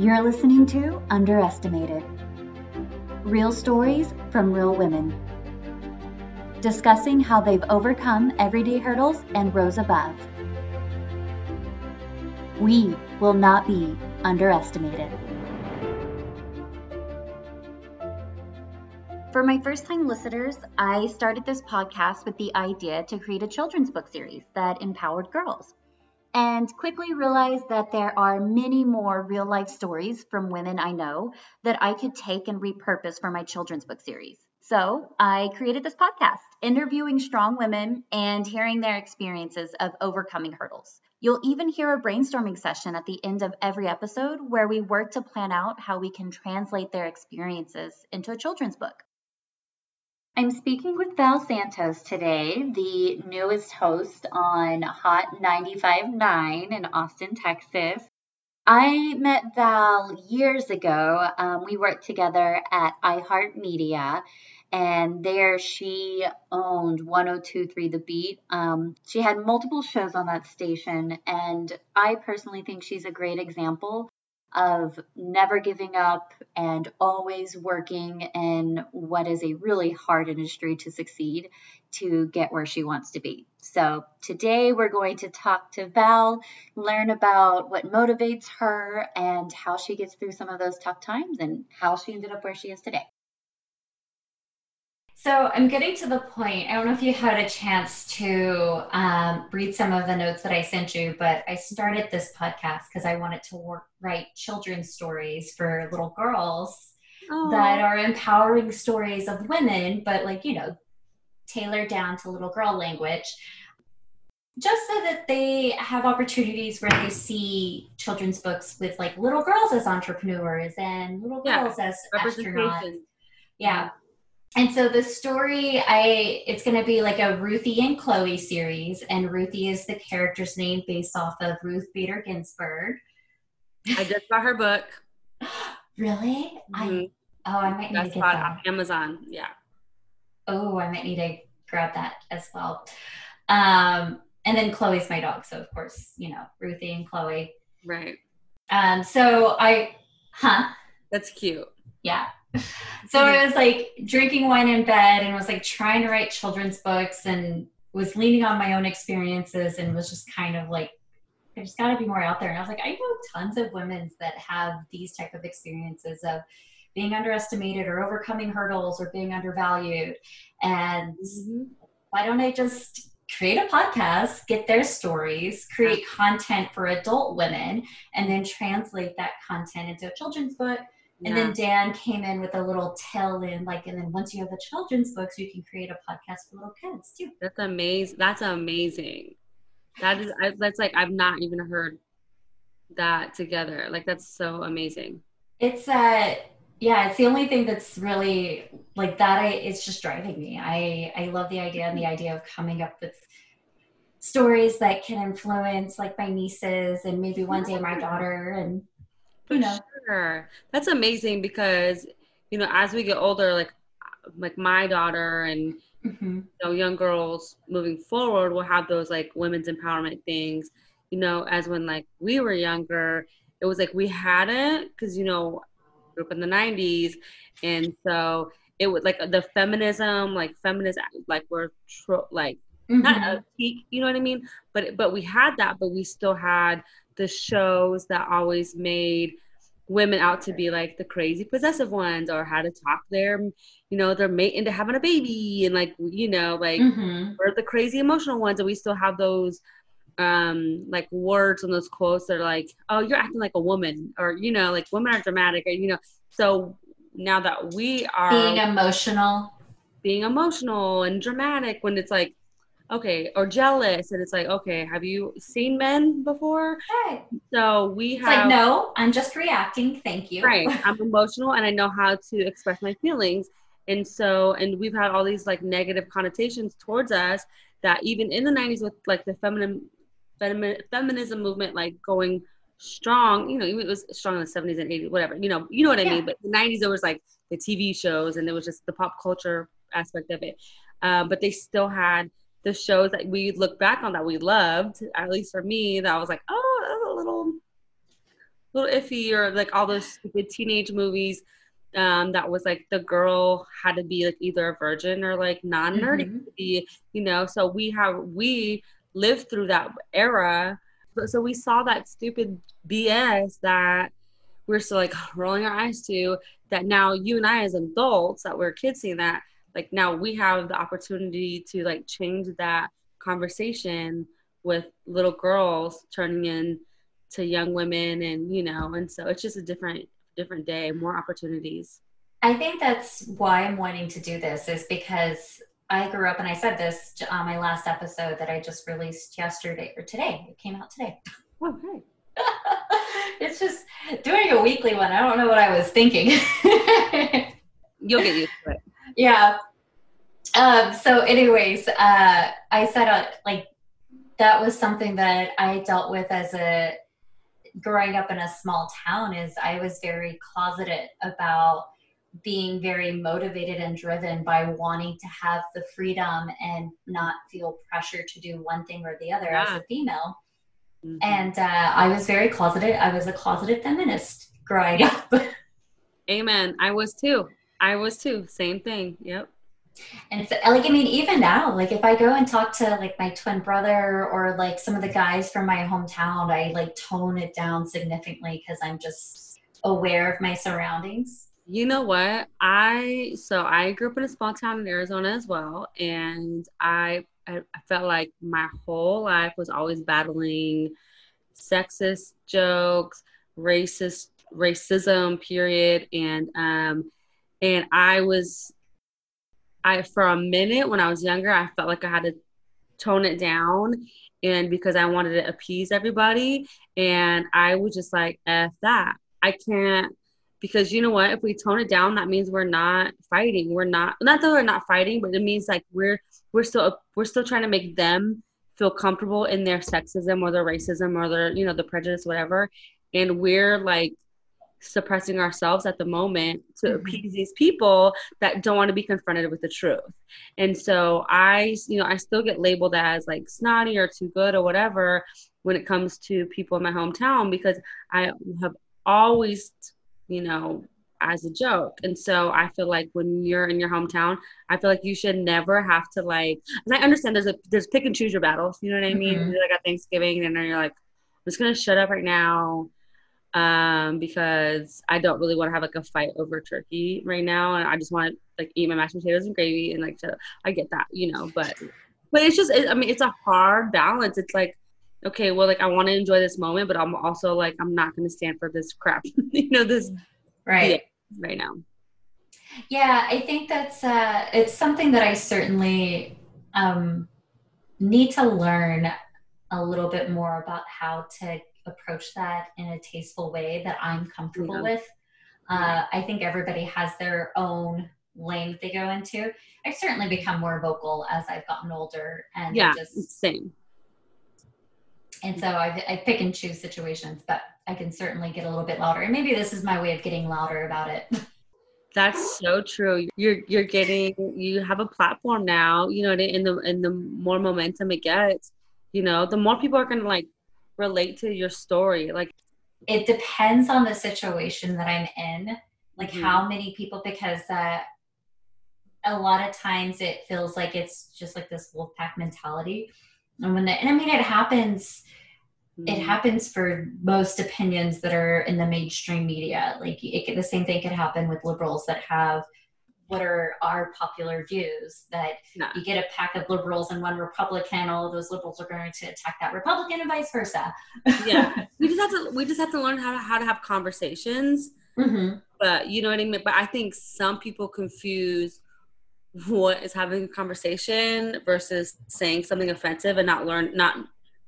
You're listening to Underestimated Real stories from real women, discussing how they've overcome everyday hurdles and rose above. We will not be underestimated. For my first time listeners, I started this podcast with the idea to create a children's book series that empowered girls and quickly realized that there are many more real life stories from women I know that I could take and repurpose for my children's book series. So I created this podcast, interviewing strong women and hearing their experiences of overcoming hurdles. You'll even hear a brainstorming session at the end of every episode where we work to plan out how we can translate their experiences into a children's book. I'm speaking with Val Santos today, the newest host on Hot 95.9 in Austin, Texas. I met Val years ago. Um, we worked together at iHeartMedia, and there she owned 1023 The Beat. Um, she had multiple shows on that station, and I personally think she's a great example of never giving up and always working in what is a really hard industry to succeed to get where she wants to be. So, today we're going to talk to Val, learn about what motivates her and how she gets through some of those tough times and how she ended up where she is today. So I'm getting to the point. I don't know if you had a chance to um, read some of the notes that I sent you, but I started this podcast because I wanted to work, write children's stories for little girls that are empowering stories of women, but like, you know, tailored down to little girl language. Just so that they have opportunities where they see children's books with like little girls as entrepreneurs and little girls yeah. as astronauts. Yeah and so the story i it's going to be like a ruthie and chloe series and ruthie is the character's name based off of ruth bader ginsburg. I just got her book. Really? Mm-hmm. i oh i might need That's to get that. On amazon yeah. Oh i might need to grab that as well. Um and then chloe's my dog so of course you know ruthie and chloe. Right. Um so i huh? That's cute. Yeah so I was like drinking wine in bed and was like trying to write children's books and was leaning on my own experiences and was just kind of like there's got to be more out there. And i was like i know tons of women that have these type of experiences of being underestimated or overcoming hurdles or being undervalued. And mm-hmm. why don't i just create a podcast get their stories create content for adult women and then translate that content into a children's book and yeah. then Dan came in with a little tail in, like, and then once you have the children's books, you can create a podcast for little kids too. That's amazing. That's amazing. That is, I, that's like, I've not even heard that together. Like, that's so amazing. It's, uh, yeah, it's the only thing that's really like that. I, it's just driving me. I, I love the idea and the idea of coming up with stories that can influence like my nieces and maybe one day my daughter and you know. sure. That's amazing because, you know, as we get older, like like my daughter and mm-hmm. you know, young girls moving forward will have those like women's empowerment things. You know, as when like we were younger, it was like we hadn't because you know, grew up in the '90s, and so it was like the feminism, like feminist, like we're tro- like mm-hmm. not a peak, you know what I mean? But but we had that, but we still had the shows that always made women out to be like the crazy possessive ones or how to talk their you know their mate into having a baby and like you know like mm-hmm. we're the crazy emotional ones. And we still have those um like words and those quotes that are like oh you're acting like a woman or you know like women are dramatic or you know. So now that we are being emotional. Being emotional and dramatic when it's like okay, or jealous, and it's like, okay, have you seen men before? Right. So we it's have like, no, I'm just reacting. Thank you. Right. I'm emotional, and I know how to express my feelings, and so, and we've had all these like negative connotations towards us that even in the 90s with like the feminine, feminine feminism movement like going strong you know it was strong in the 70s and 80s whatever you know you know what i yeah. mean but the 90s there was like the tv shows and there was just the pop culture aspect of it um, but they still had the shows that we look back on that we loved, at least for me, that I was like, oh, that's a little little iffy or like all those stupid teenage movies um, that was like the girl had to be like either a virgin or like non-nerdy mm-hmm. you know so we have we lived through that era so we saw that stupid bs that we're still like rolling our eyes to that now you and i as adults that we're kids seeing that like now we have the opportunity to like change that conversation with little girls turning in to young women and you know and so it's just a different different day more opportunities. I think that's why i'm wanting to do this is because i grew up and i said this on my last episode that i just released yesterday or today. It came out today. Oh, okay it's just doing a weekly one. I don't know what i was thinking. You'll get used to it yeah um, so anyways uh, i said uh, like that was something that i dealt with as a growing up in a small town is I was very closeted about being very motivated and driven by wanting to have the freedom and not feel pressure to do one thing or the other yeah. as a female. Mm-hmm. And uh, I was very closeted. I was a closeted feminist growing up. Amen. I was too. I was too. Same thing. Yep. And it's like, I mean, even now, like if I go and talk to like my twin brother or like some of the guys from my hometown, I like tone it down significantly because I'm just aware of my surroundings. You know what? I so I grew up in a small town in Arizona as well, and I, I felt like my whole life was always battling sexist jokes, racist racism, period, and um, and I was I for a minute when I was younger, I felt like I had to tone it down and because I wanted to appease everybody. And I was just like F that. I can't because you know what? If we tone it down that means we're not fighting. We're not not that we're not fighting but it means like we're we're still we're still trying to make them feel comfortable in their sexism or their racism or their you know the prejudice whatever. And we're like suppressing ourselves at the moment to mm-hmm. appease these people that don't want to be confronted with the truth. And so I, you know, I still get labeled as like snotty or too good or whatever when it comes to people in my hometown because I have always, you know, as a joke. And so I feel like when you're in your hometown, I feel like you should never have to like and I understand there's a there's pick and choose your battles, you know what I mean? Mm-hmm. Like at Thanksgiving and then you're like, I'm just gonna shut up right now um, because I don't really want to have like a fight over turkey right now, and I just want to like eat my mashed potatoes and gravy and like to, I get that, you know, but but it's just it, I mean it's a hard balance. It's like okay, well like I want to enjoy this moment, but I'm also like I'm not going to stand for this crap, you know, this right right now. Yeah, I think that's uh, it's something that I certainly um, need to learn a little bit more about how to approach that in a tasteful way that I'm comfortable yeah. with. Uh, I think everybody has their own lane that they go into. I've certainly become more vocal as I've gotten older, and yeah, just same. And so I, I pick and choose situations, but I can certainly get a little bit louder. And maybe this is my way of getting louder about it. That's so true. You're you're getting you have a platform now. You know, in the in the more momentum it gets, you know, the more people are gonna like relate to your story? Like, it depends on the situation that I'm in, like mm-hmm. how many people, because uh, a lot of times it feels like it's just like this wolf pack mentality. And when the, and I mean, it happens, mm-hmm. it happens for most opinions that are in the mainstream media. Like, it, the same thing could happen with liberals that have what are our popular views that you get a pack of liberals and one republican all those liberals are going to attack that republican and vice versa. Yeah. We just have to we just have to learn how to how to have conversations. Mm-hmm. but you know what i mean? But i think some people confuse what is having a conversation versus saying something offensive and not learn not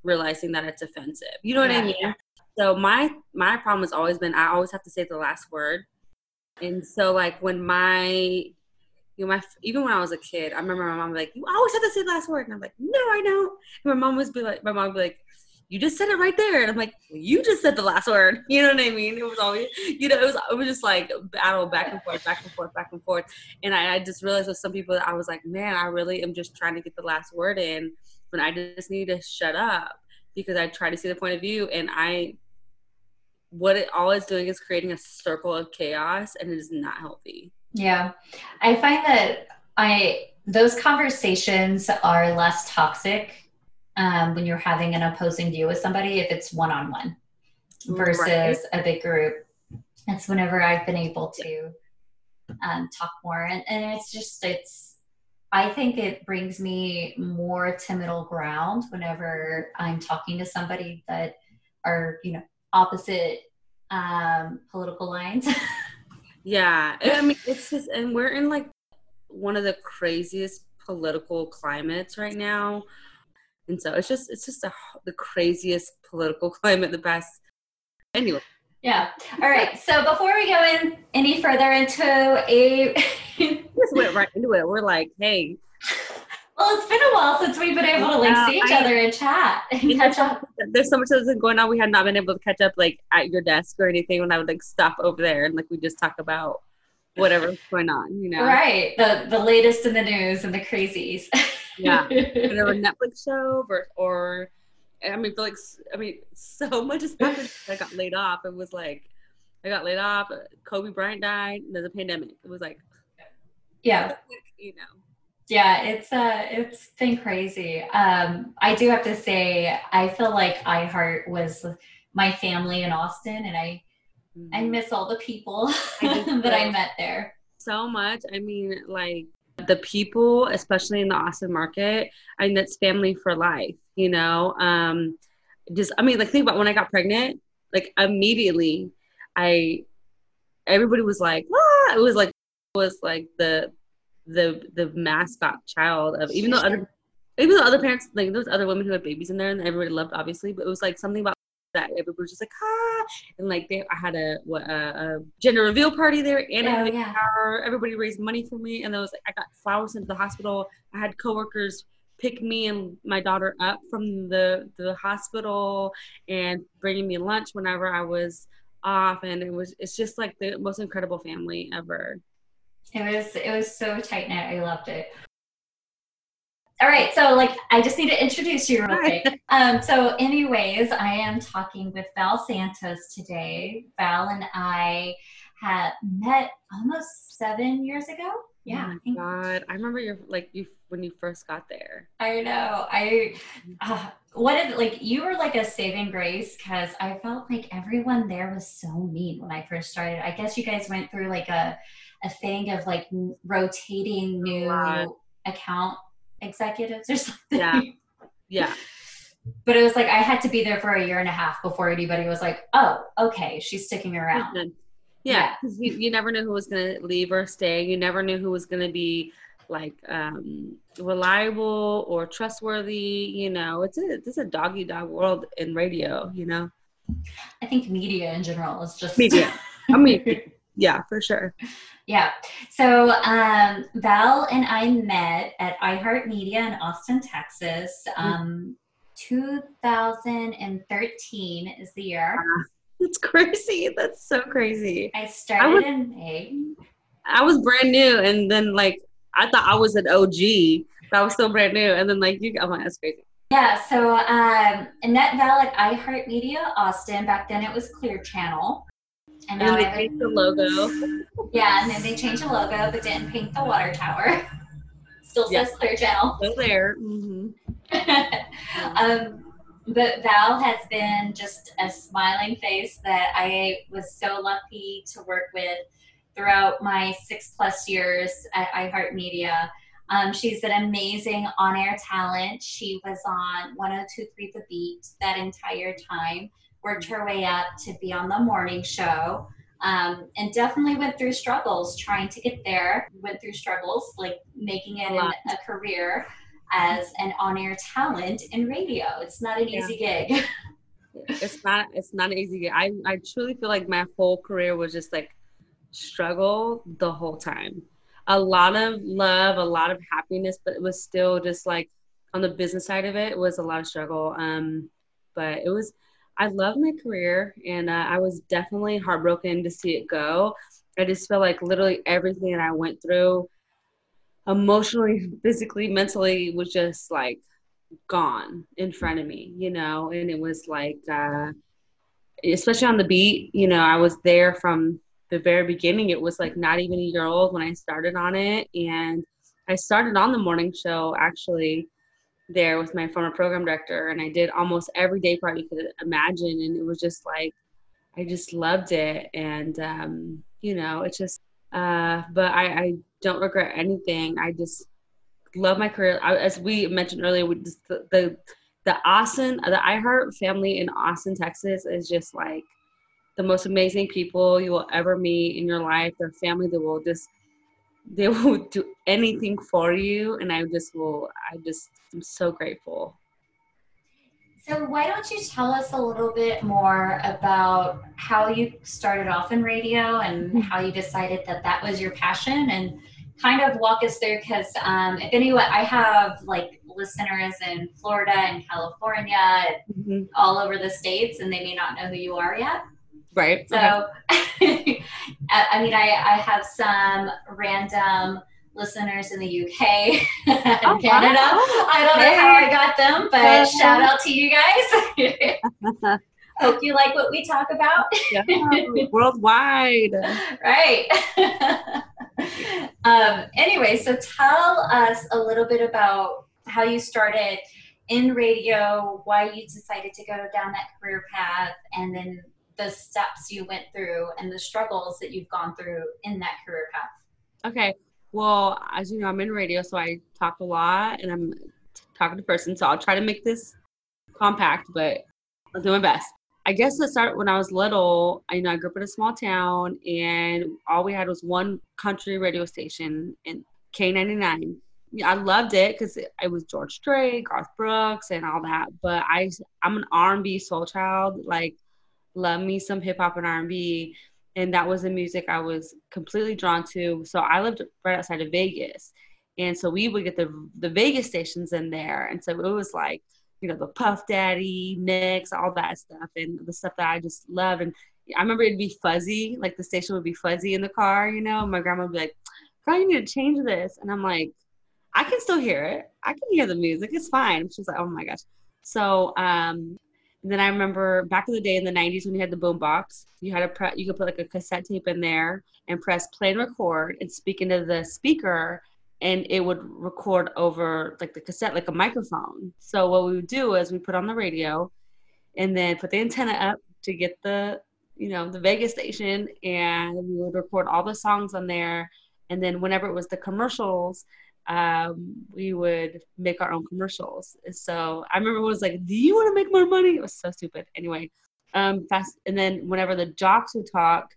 realizing that it's offensive. You know what yeah, i mean? Yeah. so my my problem has always been i always have to say the last word and so like when my you know, my even when I was a kid, I remember my mom like, "You always have to say the last word," and I'm like, "No, I don't." And my mom was be like, "My mom would be like, you just said it right there," and I'm like, well, "You just said the last word." You know what I mean? It was always, you know, it was it was just like battle back and forth, back and forth, back and forth. And I, I just realized with some people, that I was like, "Man, I really am just trying to get the last word in when I just need to shut up because I try to see the point of view and I what it all is doing is creating a circle of chaos and it is not healthy. Yeah. I find that I those conversations are less toxic um, when you're having an opposing view with somebody if it's one on one versus right. a big group. That's whenever I've been able to um, talk more, and, and it's just it's. I think it brings me more to middle ground whenever I'm talking to somebody that are you know opposite um, political lines. yeah, I mean it's just, and we're in like one of the craziest political climates right now. And so it's just it's just a, the craziest political climate the past anyway. Yeah. All right. So before we go in any further into a just went right into it. We're like hey well it's been a while since we've been able to like see each I, other and chat and catch up there's so much that's been going on we had not been able to catch up like at your desk or anything when i would like stop over there and like we just talk about whatever's going on, you know. Right. The the latest in the news and the crazies. yeah. Whatever Netflix show or or I mean, like I mean, so much has happened. I got laid off. It was like I got laid off. Kobe Bryant died. There's a pandemic. It was like, yeah, you know. Yeah, it's uh, it's been crazy. Um, I do have to say, I feel like iHeart was my family in Austin, and I Mm-hmm. I miss all the people that I met there. So much. I mean, like the people, especially in the Austin market, I mean, that's family for life, you know? Um, just, I mean, like, think about when I got pregnant, like, immediately, I, everybody was like, ah! it was like, was like the, the, the mascot child of, even though other, even though other parents, like, there was other women who had babies in there and everybody loved, obviously, but it was like something about that everybody was just like ah and like they I had a what a, a gender reveal party there and oh, yeah. everybody raised money for me and there was like I got flowers into the hospital. I had coworkers pick me and my daughter up from the the hospital and bringing me lunch whenever I was off and it was it's just like the most incredible family ever it was it was so tight knit I loved it all right, so like I just need to introduce you real quick. Um, so, anyways, I am talking with Val Santos today. Val and I had met almost seven years ago. Yeah. Oh God, I remember you like you when you first got there. I know. I uh, what did like you were like a saving grace because I felt like everyone there was so mean when I first started. I guess you guys went through like a a thing of like rotating new account executives or something. Yeah. Yeah. but it was like I had to be there for a year and a half before anybody was like, "Oh, okay, she's sticking around." Yeah, because yeah. you, you never knew who was going to leave or stay. You never knew who was going to be like um, reliable or trustworthy. You know, it's a it's a doggy dog world in radio. You know, I think media in general is just media. I mean, yeah, for sure. Yeah. So um, Val and I met at iHeartMedia in Austin, Texas. Mm. Um, 2013 is the year. That's crazy. That's so crazy. I started I was, in May. I was brand new, and then like I thought I was an OG. But I was still brand new, and then like you, I'm like that's crazy. Yeah. So um, Annette Val at iHeartMedia Austin. Back then it was Clear Channel. And and they changed the logo. Yeah, and then they changed the logo, but didn't paint the water tower. Still says yeah. Clear Channel. Still there. Mm-hmm. um, but Val has been just a smiling face that I was so lucky to work with throughout my six plus years at iHeartMedia. Um, she's an amazing on air talent. She was on 1023 The Beat that entire time worked her way up to be on the morning show. Um, and definitely went through struggles trying to get there. Went through struggles like making it a, a career as an on-air talent in radio. It's not an yeah. easy gig. it's not. It's not an easy gig. I I truly feel like my whole career was just like struggle the whole time. A lot of love, a lot of happiness, but it was still just like on the business side of it, it was a lot of struggle. Um, but it was I love my career and uh, I was definitely heartbroken to see it go. I just feel like literally everything that I went through emotionally, physically, mentally was just like gone in front of me, you know, and it was like, uh, especially on the beat, you know, I was there from the very beginning. It was like not even a year old when I started on it. And I started on the morning show actually there with my former program director and I did almost every day part you could imagine and it was just like I just loved it. And um, you know it's just uh, but I, I don't regret anything. I just love my career. I, as we mentioned earlier we just, the, the the Austin the iHeart family in Austin Texas is just like the most amazing people you will ever meet in your life. Their family that will just they will do anything for you and i just will i just am so grateful so why don't you tell us a little bit more about how you started off in radio and how you decided that that was your passion and kind of walk us through because um, if anyone i have like listeners in florida and california mm-hmm. all over the states and they may not know who you are yet Right. So, okay. I mean, I, I have some random listeners in the UK and oh, Canada. Wow. I don't know how I got them, but uh, shout out to you guys. Hope you like what we talk about. yeah, worldwide. Right. um, anyway, so tell us a little bit about how you started in radio, why you decided to go down that career path, and then the steps you went through and the struggles that you've gone through in that career path. Okay. Well, as you know, I'm in radio, so I talk a lot and I'm talking to person. So I'll try to make this compact, but I'll do my best. I guess to start when I was little, I you know I grew up in a small town and all we had was one country radio station in K99. I loved it because it, it, was George Strait, Garth Brooks, and all that. But I, I'm an R&B soul child. Like love me some hip hop and R&B and that was the music I was completely drawn to. So I lived right outside of Vegas. And so we would get the the Vegas stations in there. And so it was like, you know, the Puff Daddy, Nicks, all that stuff and the stuff that I just loved. And I remember it'd be fuzzy, like the station would be fuzzy in the car, you know. My grandma would be like, Girl, you need to change this. And I'm like, I can still hear it. I can hear the music. It's fine. She's like, Oh my gosh. So um and then I remember back in the day in the 90s when you had the boom box, you had a pre- you could put like a cassette tape in there and press play and record and speak into the speaker and it would record over like the cassette like a microphone. So what we would do is we put on the radio and then put the antenna up to get the you know the Vegas station and we would record all the songs on there and then whenever it was the commercials um, we would make our own commercials. So I remember it was like, "Do you want to make more money?" It was so stupid. Anyway, um, fast. And then whenever the jocks would talk,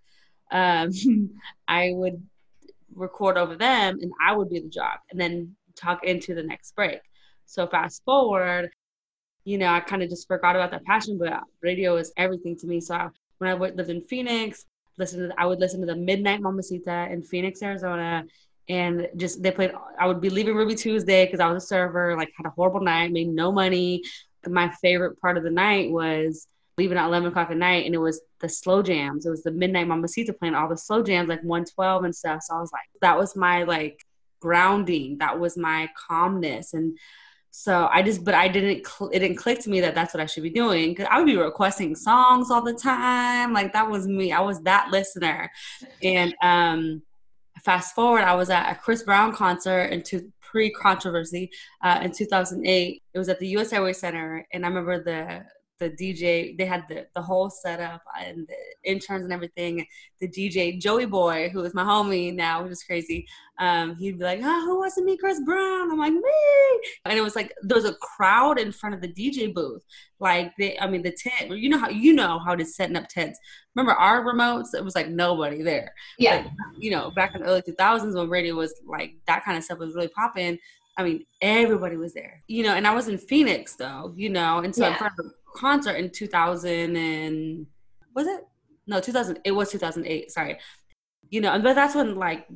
um, I would record over them, and I would be the jock, and then talk into the next break. So fast forward, you know, I kind of just forgot about that passion, but radio is everything to me. So I, when I lived in Phoenix, listen to I would listen to the Midnight Mamacita in Phoenix, Arizona, and just they played i would be leaving ruby tuesday because i was a server like had a horrible night made no money. My favorite part of the night was leaving at 11 o'clock at night and it was the slow jams. It was the midnight mamacita playing all the slow jams like 112 and stuff. So i was like that was my like grounding. That was my calmness. And so i just but i didn't cl- it didn't click to me that that's what i should be doing because i would be requesting songs all the time. Like that was me. I was that listener. And um fast forward, I was at a Chris Brown concert into pre-controversy uh, in 2008. It was at the U.S. Airways Center, and I remember the the DJ. They had the the whole setup and the interns and everything. The DJ Joey Boy, who is my homie now, which is crazy. Um, he'd be like, "Oh, who wants to meet Chris Brown?" I'm like, "Me!" And it was like there was a crowd in front of the DJ booth. Like they, I mean, the tent. You know how you know how to setting up tents. Remember our remotes? It was like nobody there. Yeah. Like, you know, back in the early 2000s when radio was like that kind of stuff was really popping. I mean, everybody was there. You know, and I was in Phoenix though. You know, and so yeah. in front of concert in 2000 and was it? No, 2000. It was 2008. Sorry. You know, but that's when like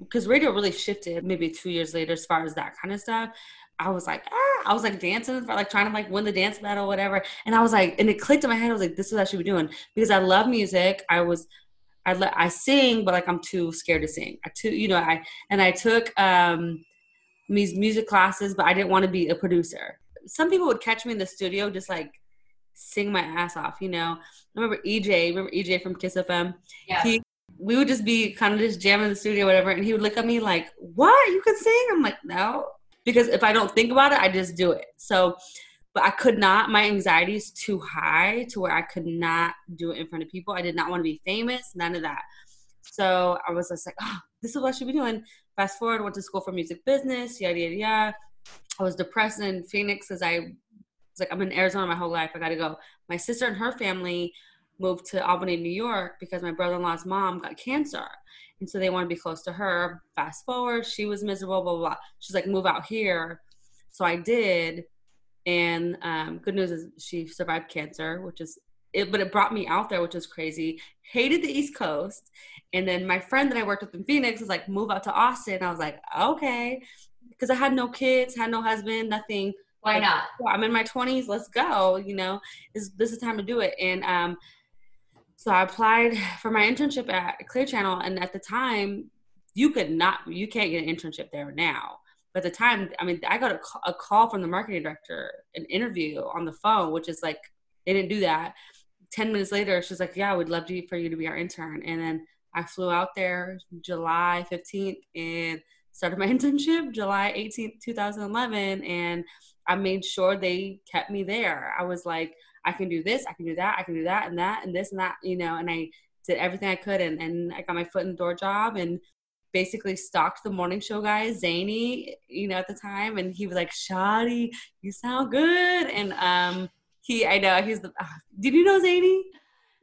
because radio really shifted maybe two years later as far as that kind of stuff. I was like, ah, I was like dancing, for like trying to like win the dance battle, whatever. And I was like, and it clicked in my head. I was like, this is what I should be doing because I love music. I was, I let I sing, but like I'm too scared to sing. I too, you know, I and I took um music classes, but I didn't want to be a producer. Some people would catch me in the studio just like sing my ass off, you know. I remember EJ, remember EJ from Kiss FM? Yeah. He, we would just be kind of just jamming in the studio, whatever, and he would look at me like, "What? You can sing?" I'm like, "No," because if I don't think about it, I just do it. So, but I could not. My anxiety is too high to where I could not do it in front of people. I did not want to be famous. None of that. So I was just like, "Oh, this is what I should be doing." Fast forward, went to school for music business, yada yada yada. I was depressed in Phoenix as I was like, I'm in Arizona my whole life. I got to go. My sister and her family moved to Albany, New York because my brother in law's mom got cancer. And so they want to be close to her. Fast forward, she was miserable, blah, blah, blah. She's like, move out here. So I did. And um, good news is she survived cancer, which is it, but it brought me out there, which is crazy. Hated the East Coast. And then my friend that I worked with in Phoenix was like, move out to Austin. I was like, okay. Because I had no kids, had no husband, nothing. Why not? Well, I'm in my 20s. Let's go. You know, this, this is time to do it. And um, so I applied for my internship at Clear Channel. And at the time, you could not, you can't get an internship there now. But at the time, I mean, I got a, a call from the marketing director, an interview on the phone, which is like, they didn't do that. 10 minutes later, she's like, Yeah, we'd love to, for you to be our intern. And then I flew out there July 15th and started my internship July 18th, 2011. And I made sure they kept me there. I was like, I can do this, I can do that, I can do that, and that, and this, and that, you know, and I did everything I could. And, and I got my foot in the door job and basically stalked the morning show guy, Zany, you know, at the time. And he was like, Shadi, you sound good. And um, he, I know, he's the, uh, did you know Zany?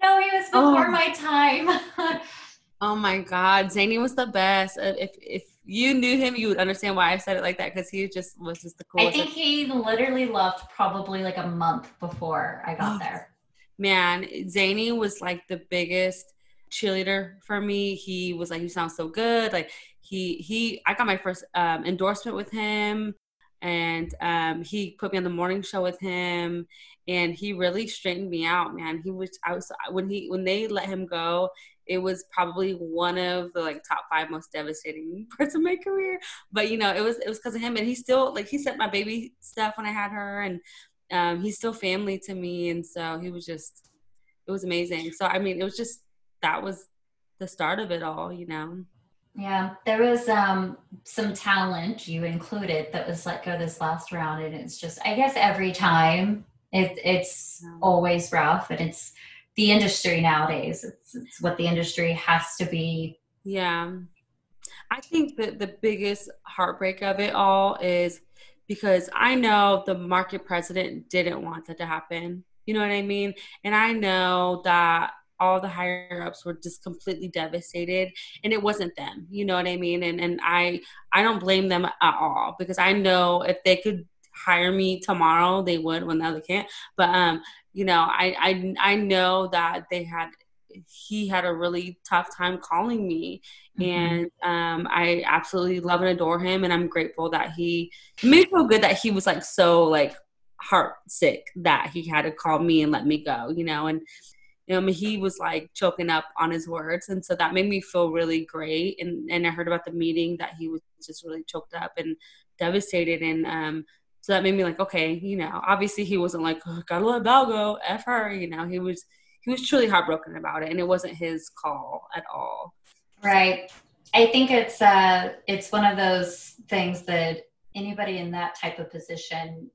No, he was before oh. my time. oh my God. Zany was the best. If, if you knew him, you would understand why I said it like that because he just was just the coolest. I think he literally left probably like a month before I got oh, there. Man, Zany was like the biggest cheerleader for me. He was like, "You sound so good." Like he he, I got my first um, endorsement with him, and um, he put me on the morning show with him, and he really straightened me out. Man, he was I was when he when they let him go, it was probably one of the like top five most devastating parts of my career. But you know, it was it was because of him, and he still like he sent my baby stuff when I had her, and um, he's still family to me, and so he was just it was amazing. So I mean, it was just that was the start of it all, you know. Yeah, there was um, some talent you included that was let go this last round, and it's just I guess every time it, it's always rough, and it's the industry nowadays. It's, it's what the industry has to be. Yeah. I think that the biggest heartbreak of it all is because I know the market president didn't want that to happen. You know what I mean? And I know that all the higher ups were just completely devastated and it wasn't them you know what i mean and and i i don't blame them at all because i know if they could hire me tomorrow they would now they can't but um you know, I, I, I know that they had, he had a really tough time calling me. Mm-hmm. And um, I absolutely love and adore him. And I'm grateful that he made me feel good that he was like so like heart sick that he had to call me and let me go, you know, and, you know, I mean, he was like choking up on his words. And so that made me feel really great. And, and I heard about the meeting that he was just really choked up and devastated. And, um, so that made me like, okay, you know, obviously he wasn't like, oh, gotta let Val go, F her, you know, he was he was truly heartbroken about it and it wasn't his call at all. Right. I think it's uh it's one of those things that anybody in that type of position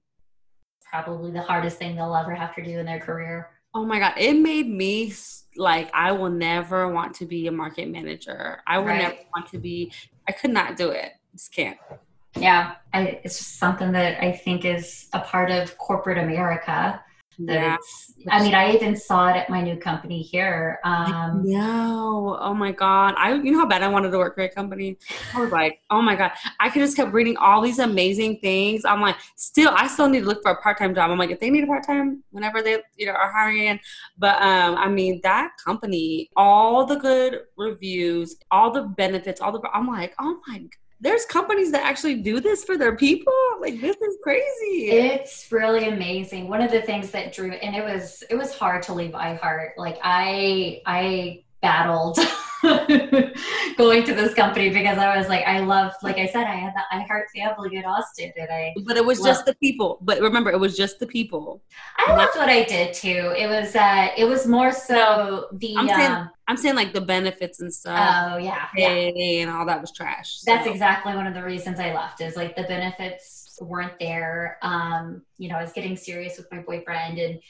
probably the hardest thing they'll ever have to do in their career. Oh my god, it made me like I will never want to be a market manager. I will right. never want to be I could not do it. Just can't yeah I, it's just something that i think is a part of corporate america that yeah. i mean i even saw it at my new company here um no oh my god. I you know how bad i wanted to work for a company? I was like oh my god. I could just kept reading all these amazing things. I'm like still i still need to look for a part-time job. I'm like if they need a part-time whenever they you know are hiring. But um i mean that company all the good reviews all the benefits all the i'm like oh my there's companies that actually do this for their people? Like this is crazy. It's really amazing. One of the things that drew and it was it was hard to leave iheart. Like i i battled going to this company because I was like, I love, like I said, I had the I Heart Family in Austin, and I. But it was loved, just the people. But remember, it was just the people. I loved what I did too. It was, uh it was more so the. I'm saying, um, I'm saying like the benefits and stuff. Oh yeah, yeah. and all that was trash. So. That's exactly one of the reasons I left. Is like the benefits weren't there. Um, you know, I was getting serious with my boyfriend and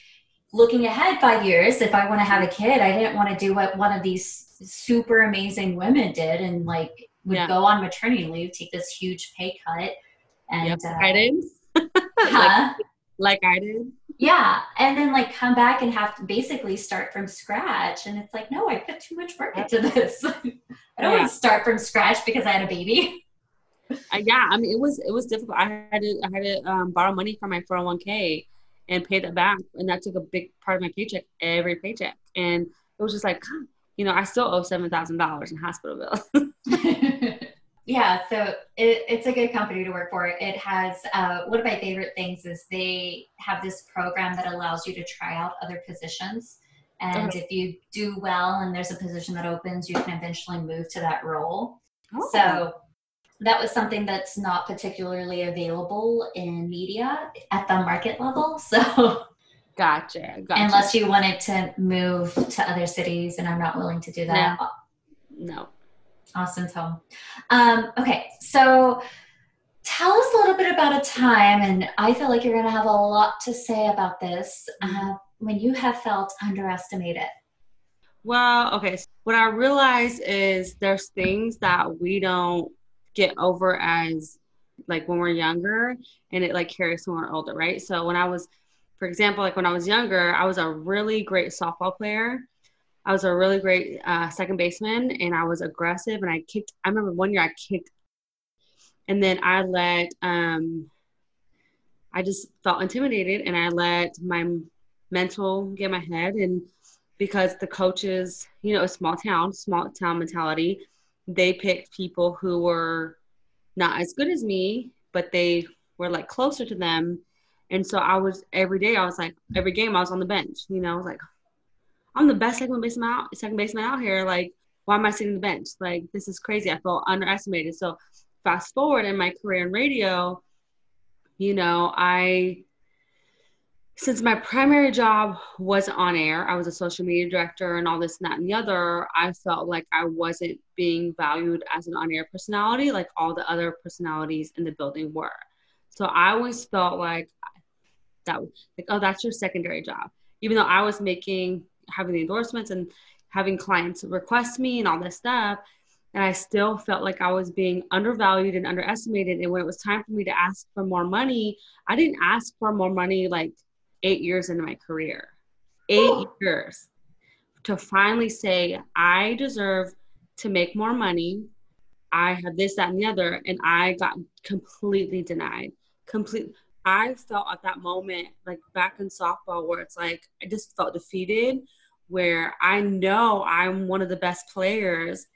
looking ahead five years, if I want to have a kid, I didn't want to do what one of these super amazing women did and like would yeah. go on maternity leave, take this huge pay cut. And yep, uh, I did. huh? like, like I did. Yeah. And then like come back and have to basically start from scratch. And it's like, no, I put too much work into this. I don't yeah. want to start from scratch because I had a baby. Uh, yeah, I mean it was it was difficult. I had to I had to um, borrow money from my 401k and pay that back. And that took a big part of my paycheck, every paycheck. And it was just like, you know, I still owe $7,000 in hospital bills. yeah, so it, it's a good company to work for. It has, uh, one of my favorite things is they have this program that allows you to try out other positions. And if you do well and there's a position that opens, you can eventually move to that role. Oh. So that was something that's not particularly available in media at the market level. So gotcha, gotcha. Unless you wanted to move to other cities, and I'm not willing to do that. No. no. Austin's home. Um, okay, so tell us a little bit about a time, and I feel like you're going to have a lot to say about this uh, when you have felt underestimated. Well, okay. So what I realize is there's things that we don't get over as like when we're younger and it like carries when we're older, right? So when I was, for example, like when I was younger, I was a really great softball player. I was a really great uh, second baseman and I was aggressive and I kicked. I remember one year I kicked and then I let, um, I just felt intimidated and I let my mental get my head and because the coaches, you know, a small town, small town mentality, they picked people who were not as good as me, but they were like closer to them. And so I was every day, I was like, every game I was on the bench. You know, I was like, I'm the best second baseman out, second baseman out here. Like, why am I sitting the bench? Like, this is crazy. I felt underestimated. So fast forward in my career in radio, you know, I since my primary job was on air, I was a social media director and all this and that and the other, I felt like I wasn't being valued as an on air personality like all the other personalities in the building were. So I always felt like that, like, oh, that's your secondary job. Even though I was making, having the endorsements and having clients request me and all this stuff. And I still felt like I was being undervalued and underestimated. And when it was time for me to ask for more money, I didn't ask for more money like eight years into my career. Eight years to finally say, I deserve to make more money. I have this, that, and the other, and I got completely denied. Complete. I felt at that moment, like back in softball, where it's like I just felt defeated. Where I know I'm one of the best players,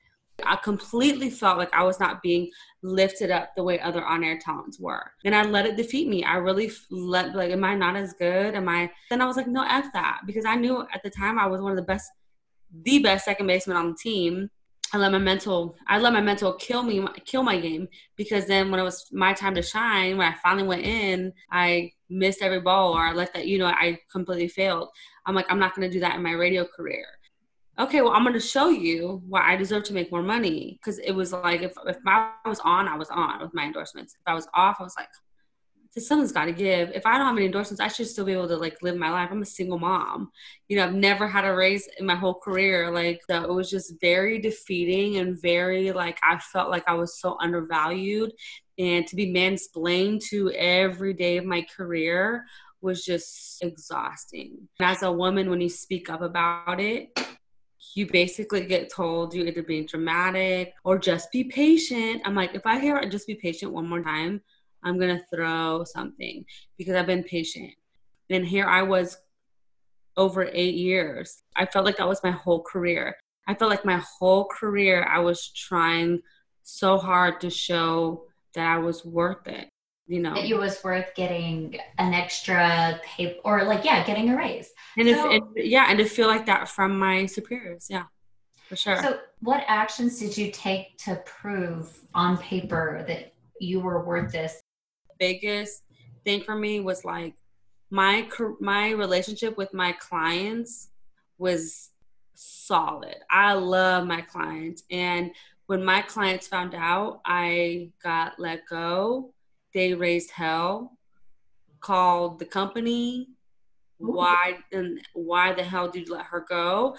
I completely felt like I was not being lifted up the way other on-air talents were. And I let it defeat me. I really let like, am I not as good? Am I? Then I was like, no, f that, because I knew at the time I was one of the best, the best second baseman on the team. I let my mental, I let my mental kill me, kill my game. Because then when it was my time to shine, when I finally went in, I missed every ball, or I let that, you know, I completely failed. I'm like, I'm not going to do that in my radio career okay, well, I'm going to show you why I deserve to make more money. Because it was like, if, if I was on, I was on with my endorsements. If I was off, I was like, someone's got to give. If I don't have any endorsements, I should still be able to like live my life. I'm a single mom. You know, I've never had a raise in my whole career. Like, so it was just very defeating and very like, I felt like I was so undervalued. And to be mansplained to every day of my career was just exhausting. And as a woman, when you speak up about it, you basically get told you either being dramatic or just be patient. I'm like, if I hear just be patient one more time, I'm gonna throw something because I've been patient. And here I was over eight years. I felt like that was my whole career. I felt like my whole career I was trying so hard to show that I was worth it you know that it was worth getting an extra pay or like yeah getting a raise and so, if yeah and to feel like that from my superiors yeah for sure so What actions did you take to prove on paper that you were worth this? Biggest thing for me was like my my relationship with my clients was solid. I love my clients and when my clients found out I got let go, they raised hell, called the company, why and why the hell did you let her go?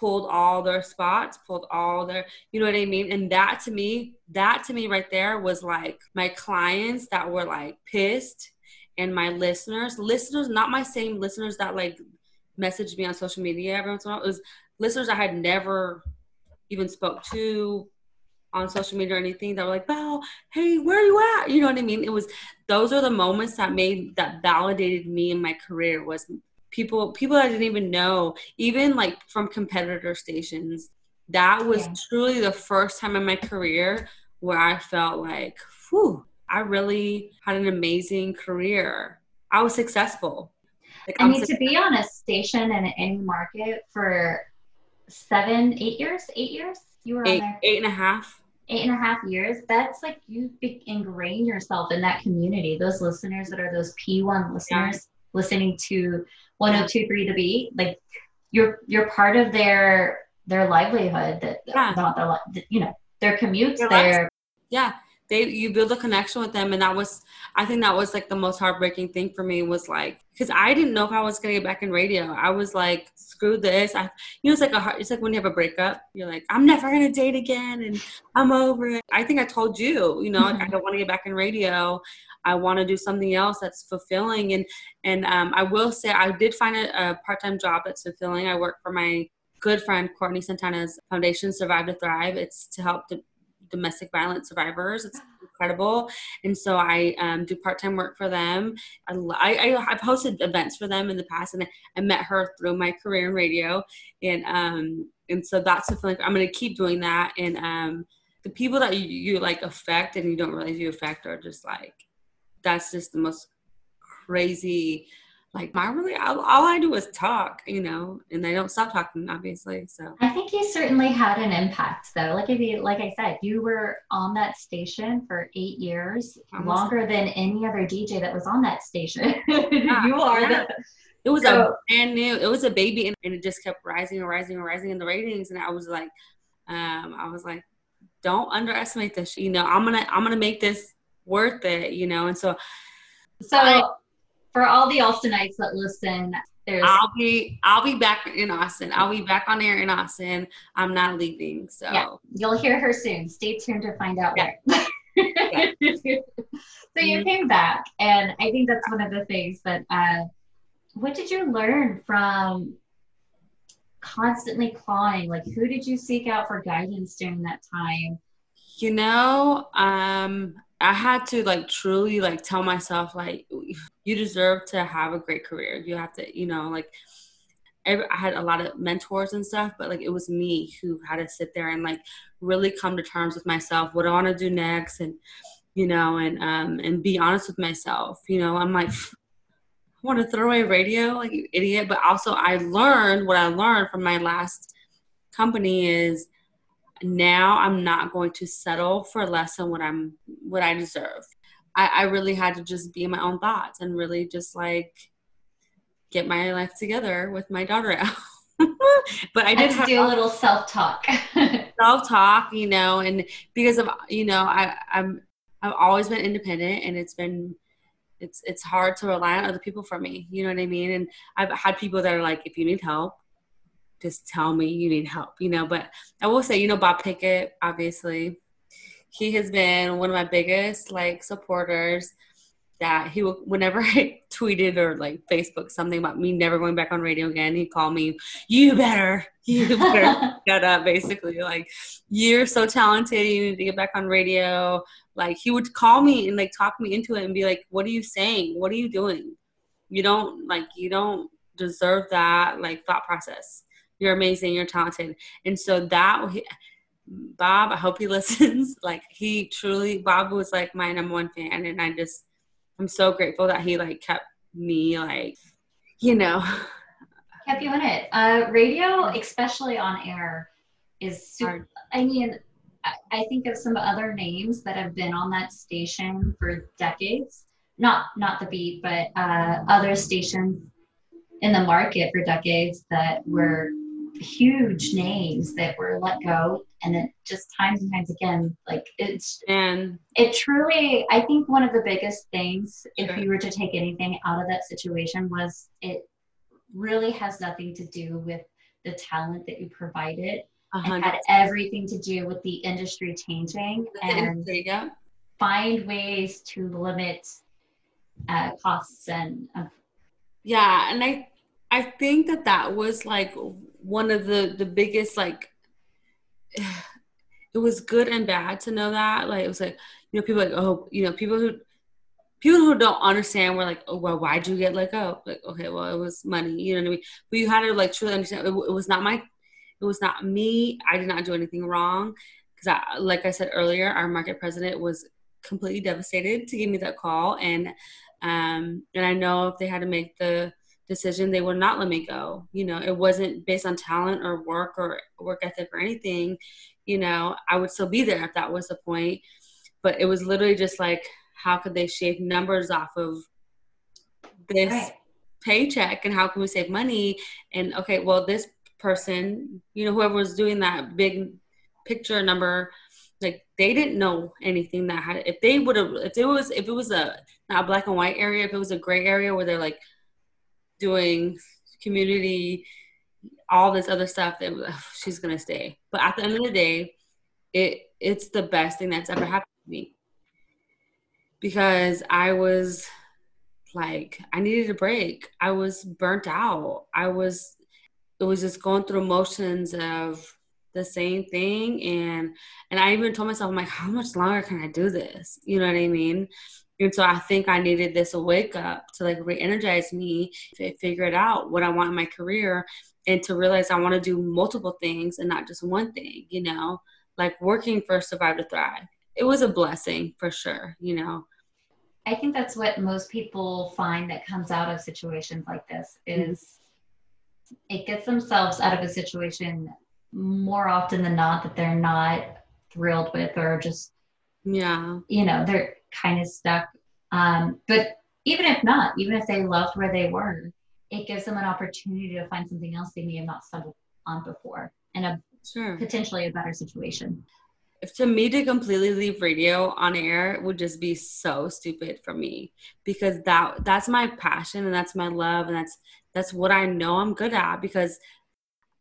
Pulled all their spots, pulled all their, you know what I mean? And that to me, that to me right there was like my clients that were like pissed and my listeners, listeners, not my same listeners that like messaged me on social media every once in a while. It was listeners I had never even spoke to on social media or anything that were like, Val, hey, where are you at? You know what I mean? It was those are the moments that made that validated me in my career was people people I didn't even know, even like from competitor stations. That was yeah. truly the first time in my career where I felt like, whew, I really had an amazing career. I was successful. Like, I mean, to be on a station in any market for seven, eight years, eight years, you were eight, eight and a half. Eight and a half years. That's like you ingrain yourself in that community. Those listeners that are those P1 listeners. Listening to 1023 The Beat, like you're you're part of their their livelihood. That yeah. not their you know their commutes. Their yeah they you build a connection with them and that was i think that was like the most heartbreaking thing for me was like because i didn't know if i was gonna get back in radio i was like screw this i you know it's like a heart it's like when you have a breakup you're like i'm never gonna date again and i'm over it i think i told you you know mm-hmm. i don't want to get back in radio I want to do something else that's fulfilling. And and um, I will say I did find a, a part time job that's fulfilling. I work for my good friend Courtney Santana's foundation, Survive to Thrive. It's to help the domestic violence survivors. It's incredible. And so I um, do part time work for them. I, I, have hosted events for them in the past, and I, met her through my career in radio. And um, and so that's the feeling. I'm going to keep doing that. And um, the people that you, you like affect and you don't realize you affect are just like that's just the most crazy like my really all, all, i do is talk you know and they don't stop talking obviously so i think you certainly had an impact though like if you like i said you were on that station for eight years Almost. longer than any other dj that was on that station yeah, you are yeah. the it was so, a brand new it was a baby and, and it just kept rising and rising and rising in the ratings and i was like um i was like don't underestimate this you know i'm gonna i'm gonna make this worth it you know and so so I, for all the Austinites that listen, there's I'll be I'll be back in Austin. I'll be back on air in Austin. I'm not leaving. So yeah, you'll hear her soon. Stay tuned to find out yeah. where. yeah. so you came back, and I think that's one of the things that. Uh, what did you learn from constantly clawing? Like, who did you seek out for guidance during that time? You know, um, I had to like truly like tell myself like you deserve to have a great career. You have to, you know, like I had a lot of mentors and stuff, but like it was me who had to sit there and like really come to terms with myself. What I want to do next, and you know, and um and be honest with myself. You know, I'm like I want to throw away radio, like you idiot. But also, I learned what I learned from my last company is now I'm not going to settle for less than what I'm what I deserve. I, I really had to just be in my own thoughts and really just like get my life together with my daughter out. but I did have do a little self talk. self talk, you know, and because of you know, I, I'm I've always been independent and it's been it's it's hard to rely on other people for me. You know what I mean? And I've had people that are like, if you need help, just tell me you need help, you know. But I will say, you know, Bob Pickett, obviously, he has been one of my biggest like supporters. That he will, whenever I tweeted or like Facebook something about me never going back on radio again, he called me, "You better, you better shut up." Basically, like you're so talented, you need to get back on radio. Like he would call me and like talk me into it and be like, "What are you saying? What are you doing? You don't like you don't deserve that like thought process." You're amazing you're talented and so that bob i hope he listens like he truly bob was like my number one fan and i just i'm so grateful that he like kept me like you know kept you in it uh radio especially on air is super. I mean, I think of some other names that have been on that station for decades. Not not the beat, but uh, other stations in the market for decades that were huge names that were let go and then just times and times again like it's and it truly i think one of the biggest things if sure. you were to take anything out of that situation was it really has nothing to do with the talent that you provided it had everything to do with the industry changing and yeah. find ways to limit uh, costs and uh, yeah and i i think that that was like one of the the biggest like it was good and bad to know that. Like it was like you know people like oh you know people who people who don't understand were like oh well why'd you get let go? Like okay well it was money you know what i mean? But you had to like truly understand it, it was not my it was not me. I did not do anything wrong. Because i like i said earlier our market president was completely devastated to give me that call. And um and i know if they had to make the decision, they would not let me go. You know, it wasn't based on talent or work or work ethic or anything. You know, I would still be there if that was the point. But it was literally just like, how could they shave numbers off of this right. paycheck and how can we save money? And okay, well, this person, you know, whoever was doing that big picture number, like they didn't know anything that had if they would have if it was if it was a not a black and white area if it was a gray area where they're like doing community, all this other stuff that she's gonna stay. But at the end of the day, it it's the best thing that's ever happened to me because I was like I needed a break. I was burnt out. I was it was just going through motions of the same thing and and I even told myself I'm like how much longer can I do this? You know what I mean? And so I think I needed this wake up to like re energize me, to figure it out what I want in my career, and to realize I want to do multiple things and not just one thing, you know, like working for Survive to Thrive. It was a blessing for sure, you know. I think that's what most people find that comes out of situations like this is mm-hmm. it gets themselves out of a situation more often than not that they're not thrilled with or just yeah you know they're kind of stuck. Um, but even if not, even if they loved where they were, it gives them an opportunity to find something else they may have not stumbled on before and a sure. potentially a better situation. If to me to completely leave radio on air would just be so stupid for me because that that's my passion and that's my love and that's that's what I know I'm good at because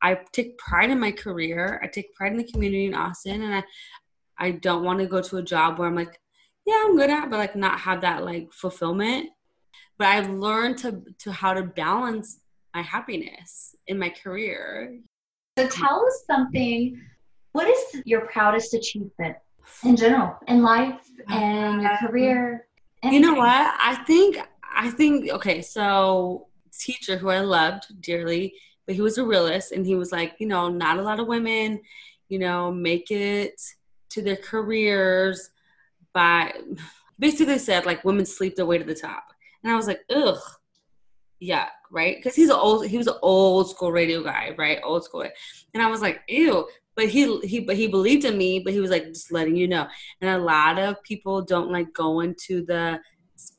I take pride in my career. I take pride in the community in Austin and I I don't want to go to a job where I'm like yeah, I'm good at, but like not have that like fulfillment. But I've learned to to how to balance my happiness in my career. So tell us something. What is your proudest achievement in general in life and your um, career? Anything? You know what? I think I think okay, so teacher who I loved dearly, but he was a realist and he was like, you know, not a lot of women, you know, make it to their careers by basically said like women sleep their way to the top. And I was like, ugh, yuck, right? Because he's an old he was an old school radio guy, right? Old school. And I was like, ew. But he he but he believed in me, but he was like just letting you know. And a lot of people don't like go into the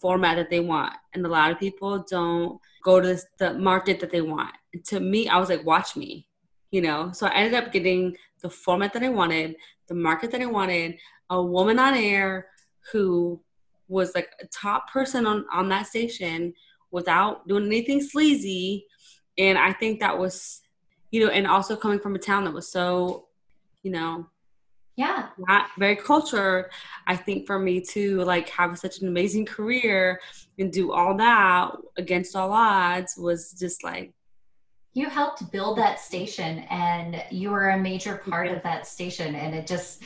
format that they want. And a lot of people don't go to the market that they want. To me, I was like, watch me, you know? So I ended up getting the format that I wanted, the market that I wanted, a woman on air who was like a top person on, on that station without doing anything sleazy. And I think that was, you know, and also coming from a town that was so, you know, yeah, not very cultured. I think for me to like have such an amazing career and do all that against all odds was just like you helped build that station and you were a major part of that station and it just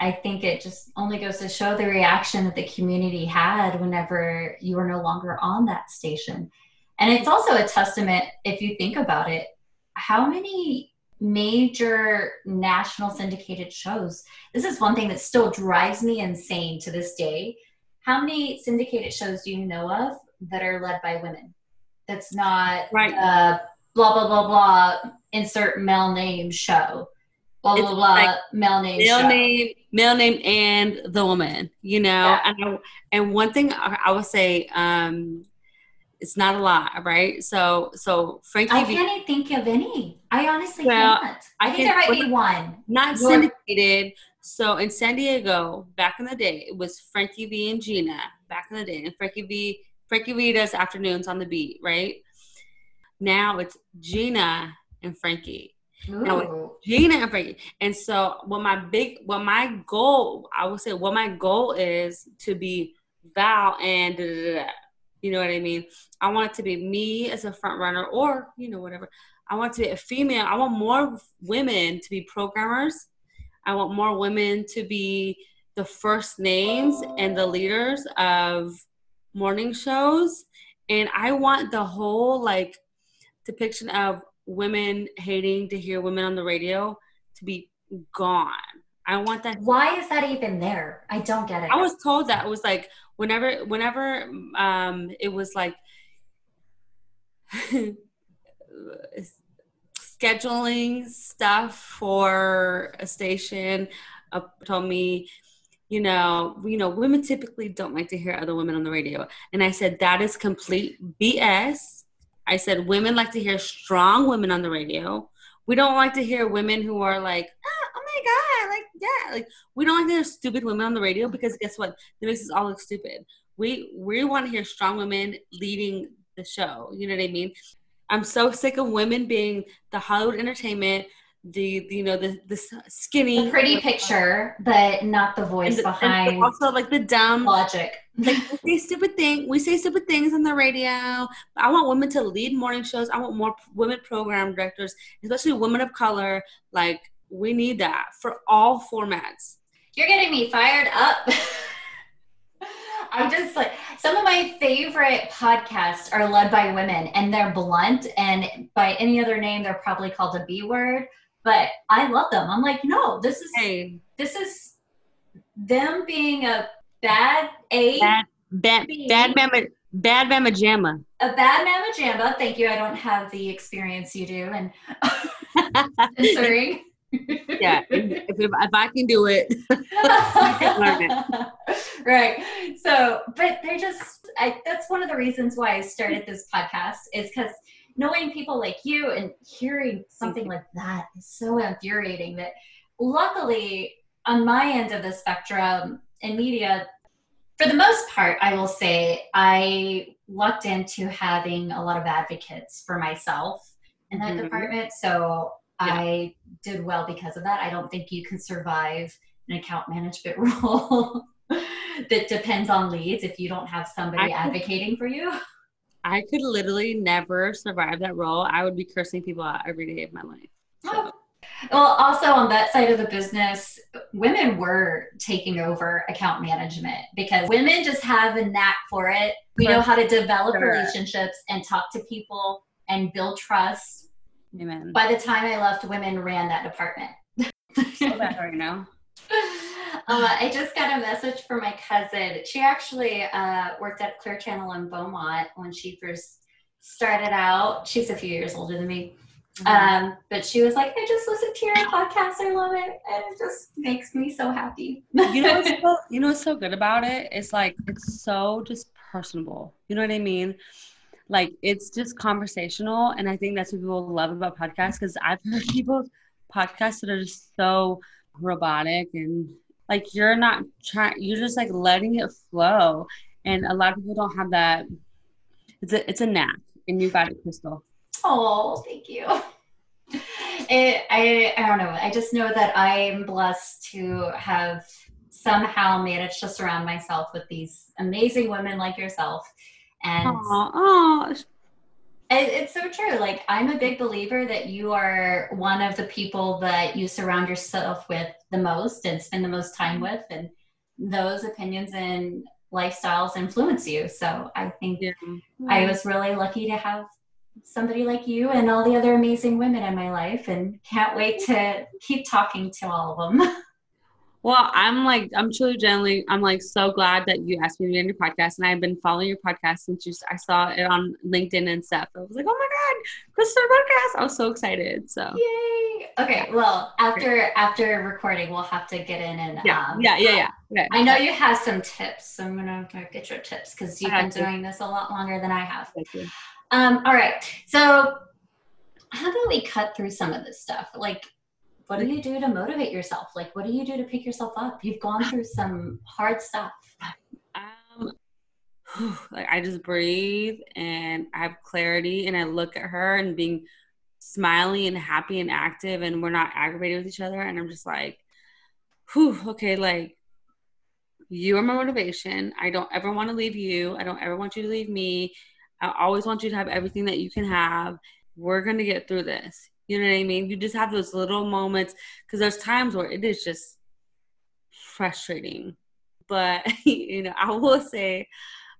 I think it just only goes to show the reaction that the community had whenever you were no longer on that station. And it's also a testament, if you think about it, how many major national syndicated shows. This is one thing that still drives me insane to this day. How many syndicated shows do you know of that are led by women? That's not right. Uh, blah blah blah blah insert male name show blah blah blah like male name male show. name male name and the woman you know? Yeah. and I, and one thing I, I would say um it's not a lot right? So so frankie i can't think of any. I honestly well, can't. I, I think there might be one. not You're, syndicated. So in san diego back in the day it was frankie v and gina back in the day. And frankie v frankie v does afternoons on the beat right? Now it's gina and frankie Gina and Frankie. And so what my big what my goal, I would say what my goal is to be Val and da, da, da, you know what I mean? I want it to be me as a front runner or, you know, whatever. I want to be a female. I want more women to be programmers. I want more women to be the first names and the leaders of morning shows. And I want the whole like depiction of women hating to hear women on the radio to be gone. I want that. Why is that even there? I don't get it. I was told that it was like whenever, whenever um, it was like scheduling stuff for a station, uh, told me, you know, you know, women typically don't like to hear other women on the radio, and I said that is complete BS I said women like to hear strong women on the radio. We don't like to hear women who are like, oh, oh my god, like yeah, like we don't like to hear stupid women on the radio because guess what? It makes us all look stupid. We we want to hear strong women leading the show. You know what I mean? I'm so sick of women being the Hollywood entertainment the, you know the the skinny the pretty picture but not the voice the, behind also like the dumb logic. Like we say stupid thing we say stupid things on the radio. I want women to lead morning shows. I want more women program directors especially women of color. Like we need that for all formats. You're getting me fired up. I'm just like some of my favorite podcasts are led by women and they're blunt and by any other name they're probably called a B word but I love them. I'm like, no, this is hey. this is them being a bad A bad bad B, bad mama bad mama jamma. A bad mama jamma. Thank you. I don't have the experience you do and censoring. yeah, if, if, if, I can do it, it. Right. So, but they're just, I, that's one of the reasons why I started this podcast is because knowing people like you and hearing something like that is so infuriating that luckily on my end of the spectrum in media for the most part i will say i lucked into having a lot of advocates for myself in that mm-hmm. department so yeah. i did well because of that i don't think you can survive an account management role that depends on leads if you don't have somebody advocating for you I could literally never survive that role. I would be cursing people out every day of my life. So. Oh. Well, also on that side of the business, women were taking over account management because women just have a knack for it. We know how to develop sure. relationships and talk to people and build trust. Amen. By the time I left, women ran that department. so bad right now. Uh, I just got a message from my cousin. She actually uh, worked at Clear Channel in Beaumont when she first started out. She's a few years older than me. Mm-hmm. Um, but she was like, I just listened to your podcast. I love it. And it just makes me so happy. you know what's so, you know what's so good about it? It's like it's so just personable. You know what I mean? Like it's just conversational. And I think that's what people love about podcasts because I've heard people podcasts that are just so robotic and like you're not trying you're just like letting it flow. And a lot of people don't have that. It's a it's a knack and you got it crystal. Oh thank you. It, I, I don't know. I just know that i'm blessed to have somehow managed to surround myself with these amazing women like yourself. And Aww it's so true. Like, I'm a big believer that you are one of the people that you surround yourself with the most and spend the most time with, and those opinions and lifestyles influence you. So, I think yeah. I hmm. was really lucky to have somebody like you and all the other amazing women in my life, and can't wait to keep talking to all of them. Well, I'm like, I'm truly genuinely, I'm like so glad that you asked me to be on your podcast, and I've been following your podcast since you, I saw it on LinkedIn and stuff. I was like, oh my god, Crystal podcast! I was so excited. So yay! Okay, well, after after recording, we'll have to get in and yeah, um, yeah, yeah, yeah. Okay. I know you have some tips, so I'm gonna get your tips because you've been to. doing this a lot longer than I have. Thank you. Um, all right, so how about we cut through some of this stuff, like what do you do to motivate yourself? Like, what do you do to pick yourself up? You've gone through some hard stuff. Um, like I just breathe and I have clarity and I look at her and being smiley and happy and active and we're not aggravated with each other and I'm just like, whew, okay, like you are my motivation. I don't ever want to leave you. I don't ever want you to leave me. I always want you to have everything that you can have. We're gonna get through this. You know what I mean? You just have those little moments because there's times where it is just frustrating. But you know, I will say,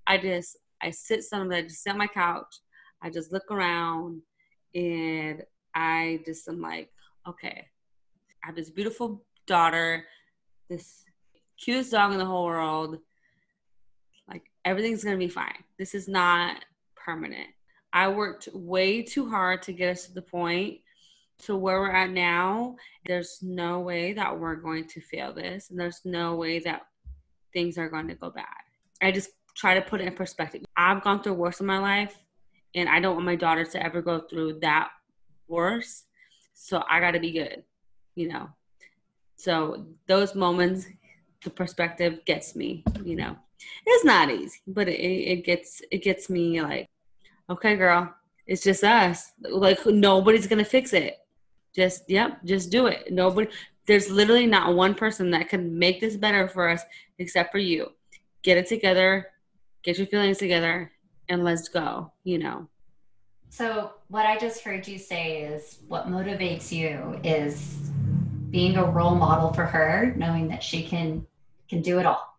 I just I sit somewhere, I just sit on my couch, I just look around, and I just am like, okay, I have this beautiful daughter, this cutest dog in the whole world. Like everything's gonna be fine. This is not permanent. I worked way too hard to get us to the point to where we're at now, there's no way that we're going to fail this, and there's no way that things are going to go bad. I just try to put it in perspective. I've gone through worse in my life, and I don't want my daughter to ever go through that worse. So I got to be good, you know. So those moments, the perspective gets me, you know. It's not easy, but it, it gets it gets me like, okay, girl, it's just us. Like nobody's gonna fix it. Just yep, just do it. Nobody there's literally not one person that can make this better for us except for you. Get it together, get your feelings together, and let's go, you know. So, what I just heard you say is what motivates you is being a role model for her, knowing that she can can do it all.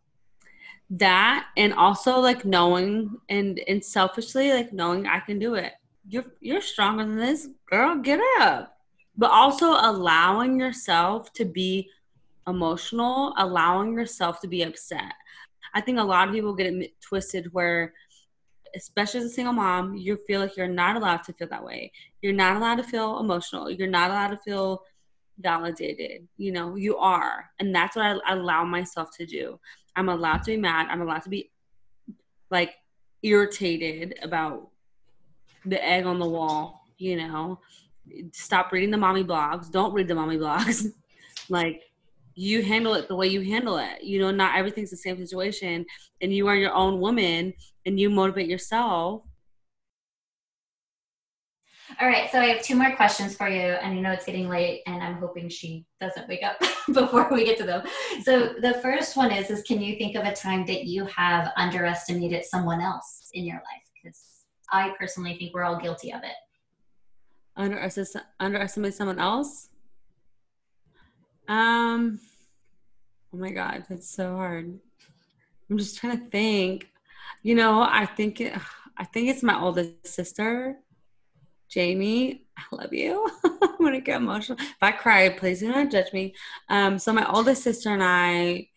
That and also like knowing and and selfishly like knowing I can do it. You're you're stronger than this, girl. Get up but also allowing yourself to be emotional, allowing yourself to be upset. I think a lot of people get it twisted where, especially as a single mom, you feel like you're not allowed to feel that way. You're not allowed to feel emotional. You're not allowed to feel validated. You know, you are. And that's what I allow myself to do. I'm allowed to be mad. I'm allowed to be like irritated about the egg on the wall, you know stop reading the mommy blogs. Don't read the mommy blogs. like you handle it the way you handle it. You know, not everything's the same situation, and you are your own woman, and you motivate yourself. All right, so I have two more questions for you, and you know it's getting late, and I'm hoping she doesn't wake up before we get to them. So the first one is: is can you think of a time that you have underestimated someone else in your life? Because I personally think we're all guilty of it underestimate someone else? Um oh my god that's so hard. I'm just trying to think. You know i think it, i think it's my oldest sister jamie. I love you. I'm gonna get emotional. If i cry please do not judge me. Um so my oldest sister and i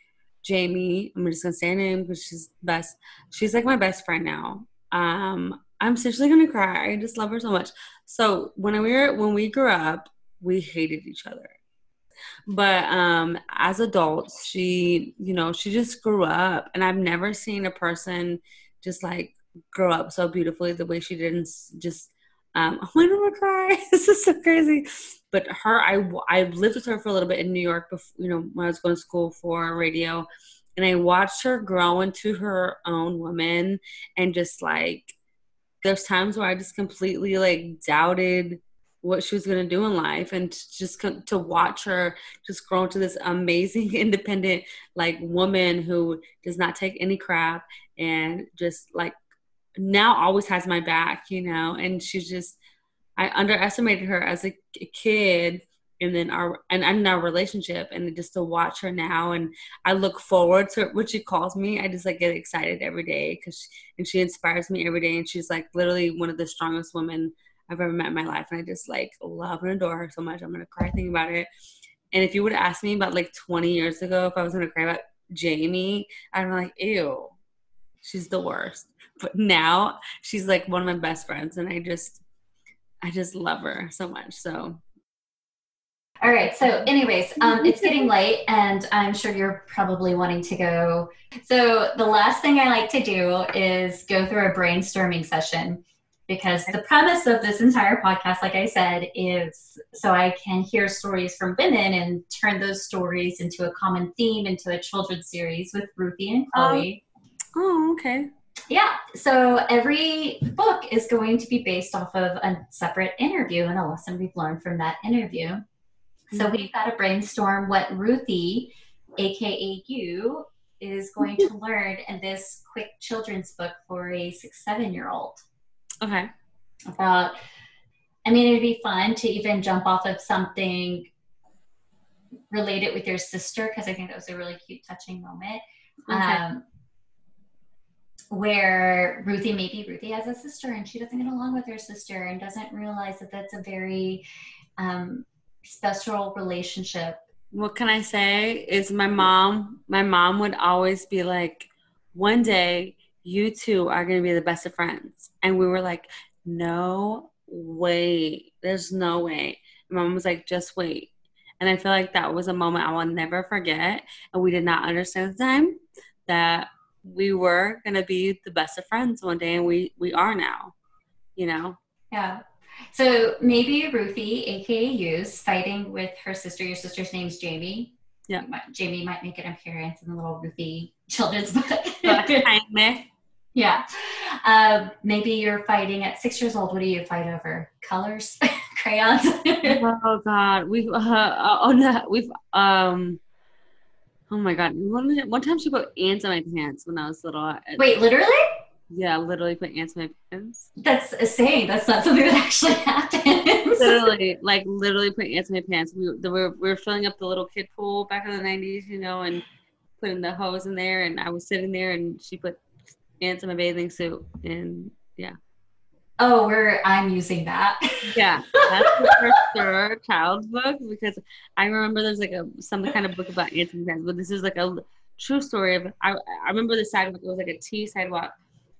jamie i'm just gonna say her name because she's best. She's like my best friend now. Um I'm seriously gonna cry. I just love her so much. So when we were when we grew up, we hated each other. But um as adults, she, you know, she just grew up and I've never seen a person just like grow up so beautifully the way she did and just um oh, I'm gonna cry. this is so crazy. But her, I I lived with her for a little bit in New York before, you know, when I was going to school for radio and I watched her grow into her own woman and just like there's times where I just completely like doubted what she was going to do in life and just to watch her just grow into this amazing independent like woman who does not take any crap and just like now always has my back you know? And she's just i underestimated her as a kid and then our and, and our relationship and just to watch her now. And i look forward to what she calls me i just like get excited every day because and she inspires me every day. And she's like literally one of the strongest women i've ever met in my life. And i just like love and adore her so much. I'm gonna cry thinking about it. And if you would ask me about like 20 years ago if I was gonna cry about Jamie, i'm like, ew, she's the worst. But now she's like one of my best friends, and I just, I just love her so much. So all right. So, anyways, um, it's getting late, and I'm sure you're probably wanting to go. So, the last thing I like to do is go through a brainstorming session because the premise of this entire podcast, like I said, is so I can hear stories from women and turn those stories into a common theme into a children's series with Ruthie and Chloe. Um, oh, okay. Yeah. So every book is going to be based off of a separate interview and a lesson we've learned from that interview. So we've got to brainstorm what Ruthie, aka you, is going to learn in this quick children's book for a six, seven year old. Okay. About, I mean, it'd be fun to even jump off of something related with your sister because I think that was a really cute, touching moment. Okay. Um, where Ruthie, maybe Ruthie has a sister and she doesn't get along with her sister and doesn't realize that that's a very um, special relationship. What can I say is my mom, my mom would always be like, one day you two are going to be the best of friends. And we were like, no way. There's no way. And mom was like, just wait. And I feel like that was a moment I will never forget. And we did not understand at the time that we were going to be the best of friends one day. And we, we are now, you know? Yeah. So maybe Ruthie, aka Use, fighting with her sister. Your sister's name's Jamie. Yeah. Jamie might make an appearance in the little Ruthie children's book. Yeah. Um, maybe you're fighting at six years old. What do you fight over? Colors, crayons. oh God, we've uh, uh, oh no, we've um. Oh my God! One one time she put ants on my pants when I was little. Wait, literally? Yeah, literally put ants on my pants. That's uh, a saying. That's not something that actually happens. literally, like literally put ants on my pants. We, we were we were filling up the little kid pool back in the '90s, you know, and putting the hose in there, and I was sitting there, and she put ants in my bathing suit, and yeah. Oh, where I'm using that. yeah, that's the first child's book because I remember there's like a some kind of book about ants and pants, but this is like a true story of. I I remember the sidewalk. It was like a T sidewalk,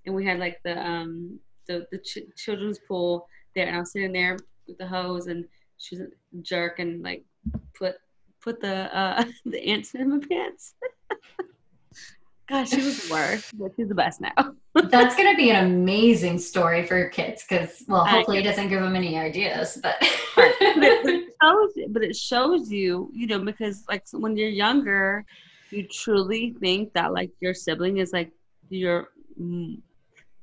and we had like the um the the ch- children's pool there, and I was sitting there with the hose, and she was a jerk and like put put the uh the ants in my pants. Gosh, she was the worst, but she's the best now. That's to be an amazing story for kids because, well, hopefully it doesn't give them any ideas, but. but, it shows, but it shows you, you know, because like when you're younger, you truly think that like your sibling is like your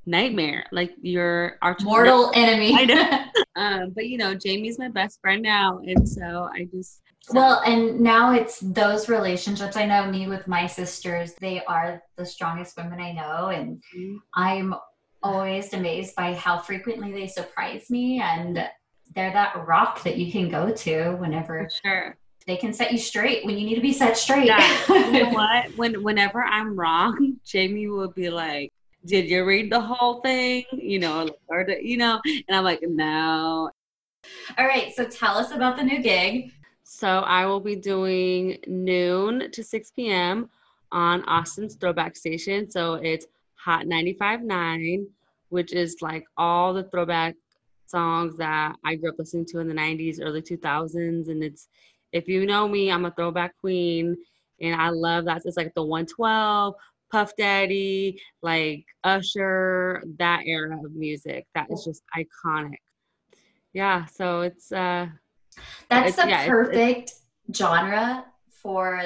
nightmare, like your arch mortal enemy. I know. um, but you know, Jamie's my best friend now, and so I just well, and now it's those relationships. I know me with my sisters, they are the strongest women I know. And mm-hmm. I'm always amazed by how frequently they surprise me. And they're that rock that you can go to whenever. Sure. They can set you straight when you need to be set straight. Yeah. you know what? When whenever I'm wrong, Jamie will be like, "Did you read the whole thing?" You know, or you know, and I'm like, "No." All right. So tell us about the new gig. So I will be doing noon to 6 p.m. on Austin's throwback station. So it's Hot 95.9, which is like all the throwback songs that I grew up listening to in the 90s, early 2000s. And it's, if you know me, I'm a throwback queen. And I love that. It's like the 112, Puff Daddy, like Usher, that era of music. That is just iconic. Yeah. So it's, uh, that's the yeah, perfect it's, it's, genre for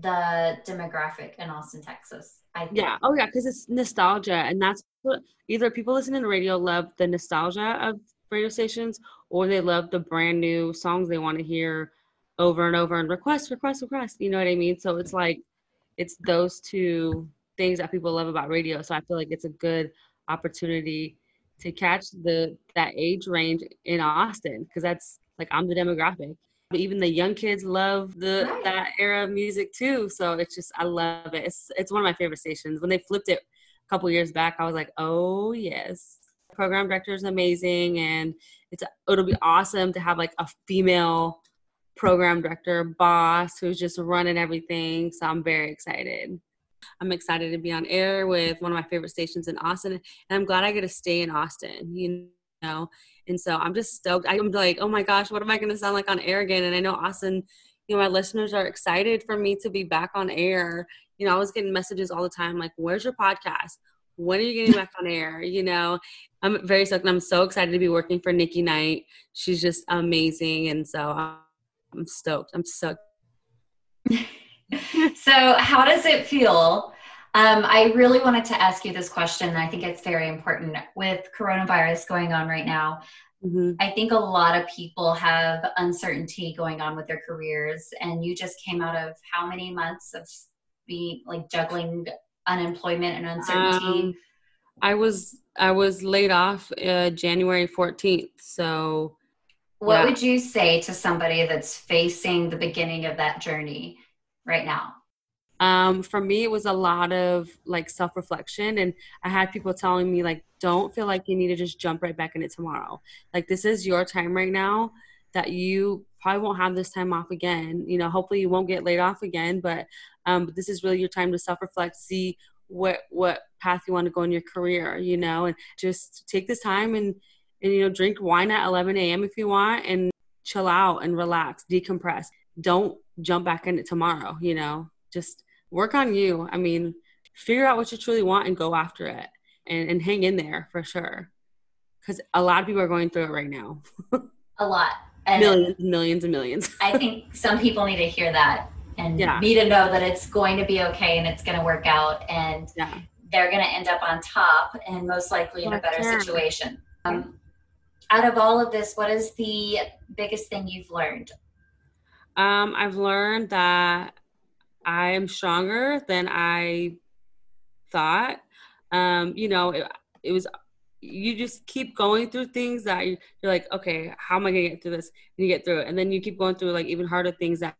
the demographic in Austin, Texas. I think. Yeah. Oh, yeah, because it's nostalgia, and that's what either people listening to radio love the nostalgia of radio stations, or they love the brand new songs they want to hear over and over and request, request, request. You know what I mean? So it's like it's those two things that people love about radio. So I feel like it's a good opportunity to catch the that age range in Austin because that's like I'm the demographic. But even the young kids love the right. that era of music too. So it's just I love it. It's it's one of my favorite stations. When they flipped it a couple years back, I was like, oh yes. The program director is amazing, and it's it'll be awesome to have like a female program director boss who's just running everything. So I'm very excited. I'm excited to be on air with one of my favorite stations in Austin, and I'm glad I get to stay in Austin. You know, and so I'm just stoked. I'm like, oh my gosh, what am I going to sound like on air again? And I know Austin, you know, my listeners are excited for me to be back on air. You know, I was getting messages all the time like, where's your podcast? When are you getting back on air? You know, I'm very stoked. I'm so excited to be working for Nikki Knight. She's just amazing. And so I'm stoked. I'm stoked. so, how does it feel? Um, I really wanted to ask you this question. I think it's very important with coronavirus going on right now. Mm-hmm. I think a lot of people have uncertainty going on with their careers, and you just came out of how many months of being like juggling unemployment and uncertainty? Um, I was I was laid off uh, January 14th. So, what yeah. would you say to somebody that's facing the beginning of that journey right now? Um, for me, it was a lot of like self reflection, and I had people telling me like, don't feel like you need to just jump right back in it tomorrow. Like this is your time right now that you probably won't have this time off again. You know, hopefully you won't get laid off again, but um, this is really your time to self reflect, see what what path you want to go in your career. You know, and just take this time and and you know drink wine at 11 a.m. if you want, and chill out and relax, decompress. Don't jump back in it tomorrow. You know, just work on you. I mean, figure out what you truly want and go after it and, and hang in there for sure. Because a lot of people are going through it right now. a lot. And millions and millions and millions. I think some people need to hear that and yeah. need to know that it's going to be okay and it's going to work out and yeah. they're going to end up on top and most likely in a better situation. Um, out of all of this, what is the biggest thing you've learned? Um, I've learned that I am stronger than I thought. Um, you know, it, it, was you just keep going through things that you're like, okay, how am I gonna get through this? And you get through it, and then you keep going through like even harder things that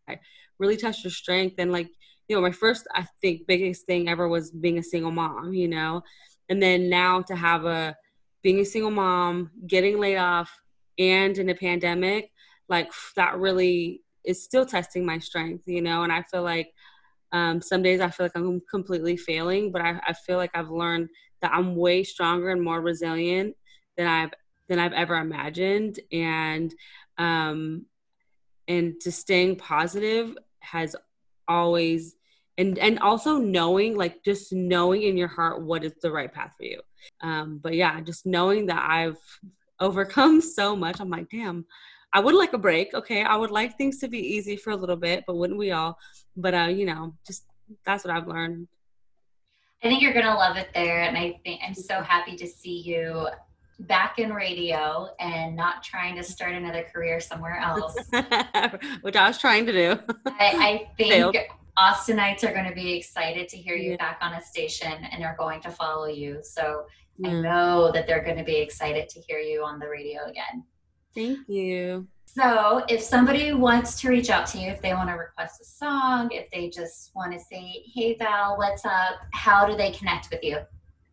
really test your strength. And like, you know, my first I think biggest thing ever was being a single mom. You know, and then now to have a being a single mom, getting laid off, and in a pandemic, like that really is still testing my strength. You know, and I feel like um, some days I feel like I'm completely failing, but I, I feel like I've learned that I'm way stronger and more resilient than I've than I've ever imagined, and um, and just staying positive has always and and also knowing like just knowing in your heart what is the right path for you. Um, but yeah, just knowing that I've overcome so much, I'm like, damn, I would like a break. Okay, I would like things to be easy for a little bit, but wouldn't we all? But uh, you know, just that's what I've learned. I think you're gonna love it there, and I think I'm so happy to see you back in radio and not trying to start another career somewhere else. Which I was trying to do. I, I think Failed. Austinites are going to be excited to hear you yeah. back on a station and are going to follow you. So I know that they're going to be excited to hear you on the radio again. Thank you. So, if somebody wants to reach out to you, if they want to request a song, if they just want to say, "Hey Val, what's up?" How do they connect with you?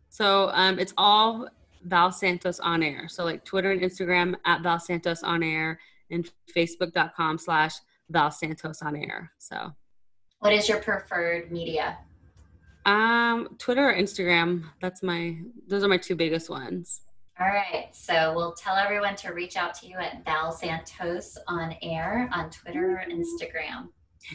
So, um, it's all Val Santos on air. So, like Twitter and Instagram at Val Santos on air, and Facebook.com slash Val Santos on air. So, what is your preferred media? Um, Twitter or Instagram. That's my. Those are my two biggest ones. All right. So we'll tell everyone to reach out to you at Val Santos on air on Twitter or Instagram.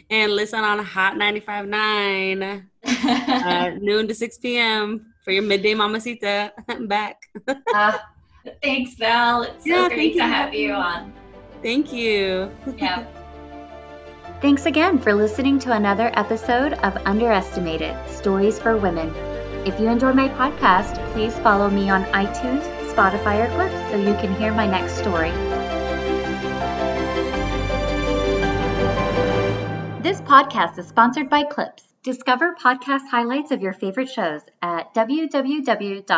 And listen on Hot 95.9 uh, noon to 6 p.m. for your midday mamacita. I'm back. uh, thanks, Val. It's so yeah, great to have you on. Thank you. Yeah. Thanks again for listening to another episode of Underestimated Stories for Women. If you enjoy my podcast, please follow me on iTunes Spotify, or Clips so you can hear my next story. This podcast is sponsored by Clips. Discover podcast highlights of your favorite shows at www.clip.ps.